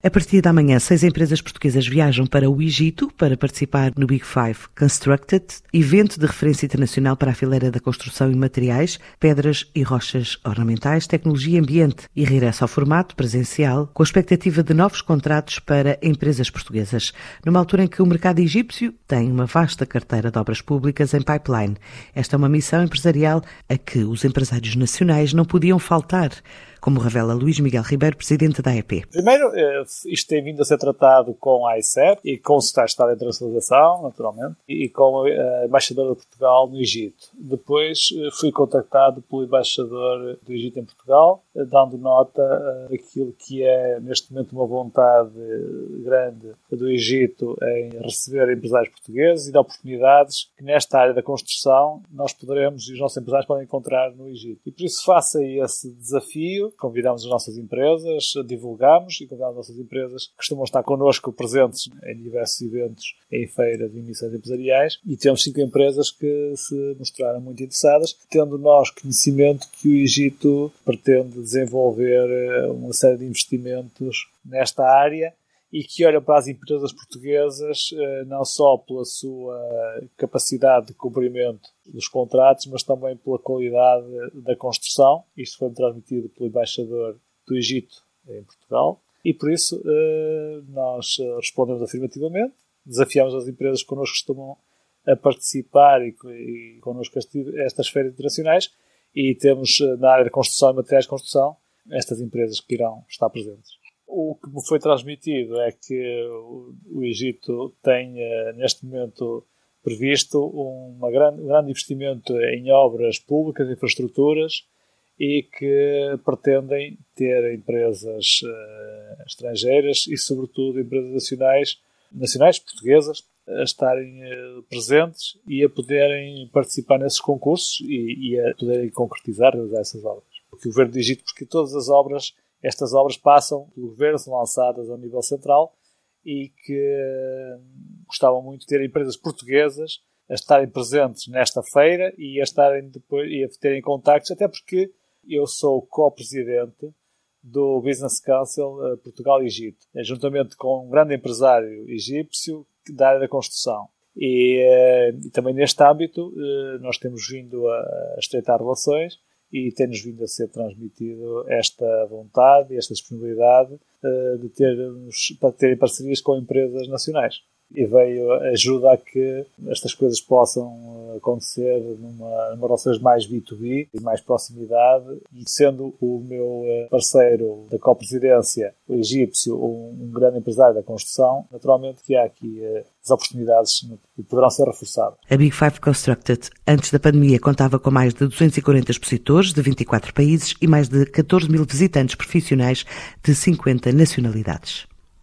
A partir da manhã, seis empresas portuguesas viajam para o Egito para participar no Big Five Constructed, evento de referência internacional para a fileira da construção e materiais, pedras e rochas ornamentais, tecnologia e ambiente, e regressa ao formato presencial com a expectativa de novos contratos para empresas portuguesas, numa altura em que o mercado egípcio tem uma vasta carteira de obras públicas em pipeline. Esta é uma missão empresarial a que os empresários nacionais não podiam faltar como revela Luís Miguel Ribeiro, presidente da EP. Primeiro, eh, isto tem vindo a ser tratado com a ICEP e com o Secretário de Internacionalização, naturalmente, e com a Embaixadora de Portugal no Egito. Depois eh, fui contactado pelo Embaixador do Egito em Portugal, dando nota daquilo que é, neste momento, uma vontade grande do Egito em receber empresários portugueses e de oportunidades que nesta área da construção nós poderemos e os nossos empresários podem encontrar no Egito. E por isso, faça esse desafio, convidamos as nossas empresas, divulgamos e convidamos as nossas empresas que costumam estar connosco presentes em diversos eventos em feiras e emissões empresariais e temos cinco empresas que se mostraram muito interessadas, tendo nós conhecimento que o Egito pretende desenvolver eh, uma série de investimentos nesta área e que olham para as empresas portuguesas eh, não só pela sua capacidade de cumprimento dos contratos, mas também pela qualidade da construção. Isto foi transmitido pelo embaixador do Egito em Portugal e por isso eh, nós respondemos afirmativamente, desafiamos as empresas que connosco estão a participar e, e connosco estas feiras internacionais e temos eh, na área de construção e materiais de construção estas empresas que irão estar presentes. O que me foi transmitido é que o Egito tem, eh, neste momento, previsto uma grande, um grande investimento em obras públicas, infraestruturas, e que pretendem ter empresas uh, estrangeiras e, sobretudo, empresas nacionais, nacionais portuguesas, a estarem uh, presentes e a poderem participar nesses concursos e, e a poderem concretizar essas obras. Porque o Governo do Egito, porque todas as obras estas obras passam pelo governo, são lançadas ao nível central e que gostavam muito de ter empresas portuguesas a estarem presentes nesta feira e a estarem depois e a terem contactos, até porque eu sou co-presidente do Business Council eh, Portugal Egito, eh, juntamente com um grande empresário egípcio da área da construção. E, eh, e também neste âmbito nós temos vindo a estreitar relações e tem-nos vindo a ser transmitido esta vontade e esta disponibilidade uh, de termos, para terem parcerias com empresas nacionais. E veio ajuda a que estas coisas possam acontecer numa, numa relações mais B2B e mais proximidade. E sendo o meu eh, parceiro da copresidência, o egípcio, um, um grande empresário da construção, naturalmente que há aqui uh, as oportunidades que poderão ser reforçadas. A Big Five Constructed, antes da pandemia, contava com mais de 240 expositores de 24 países e mais de 14 mil visitantes profissionais de 50 nacionalidades.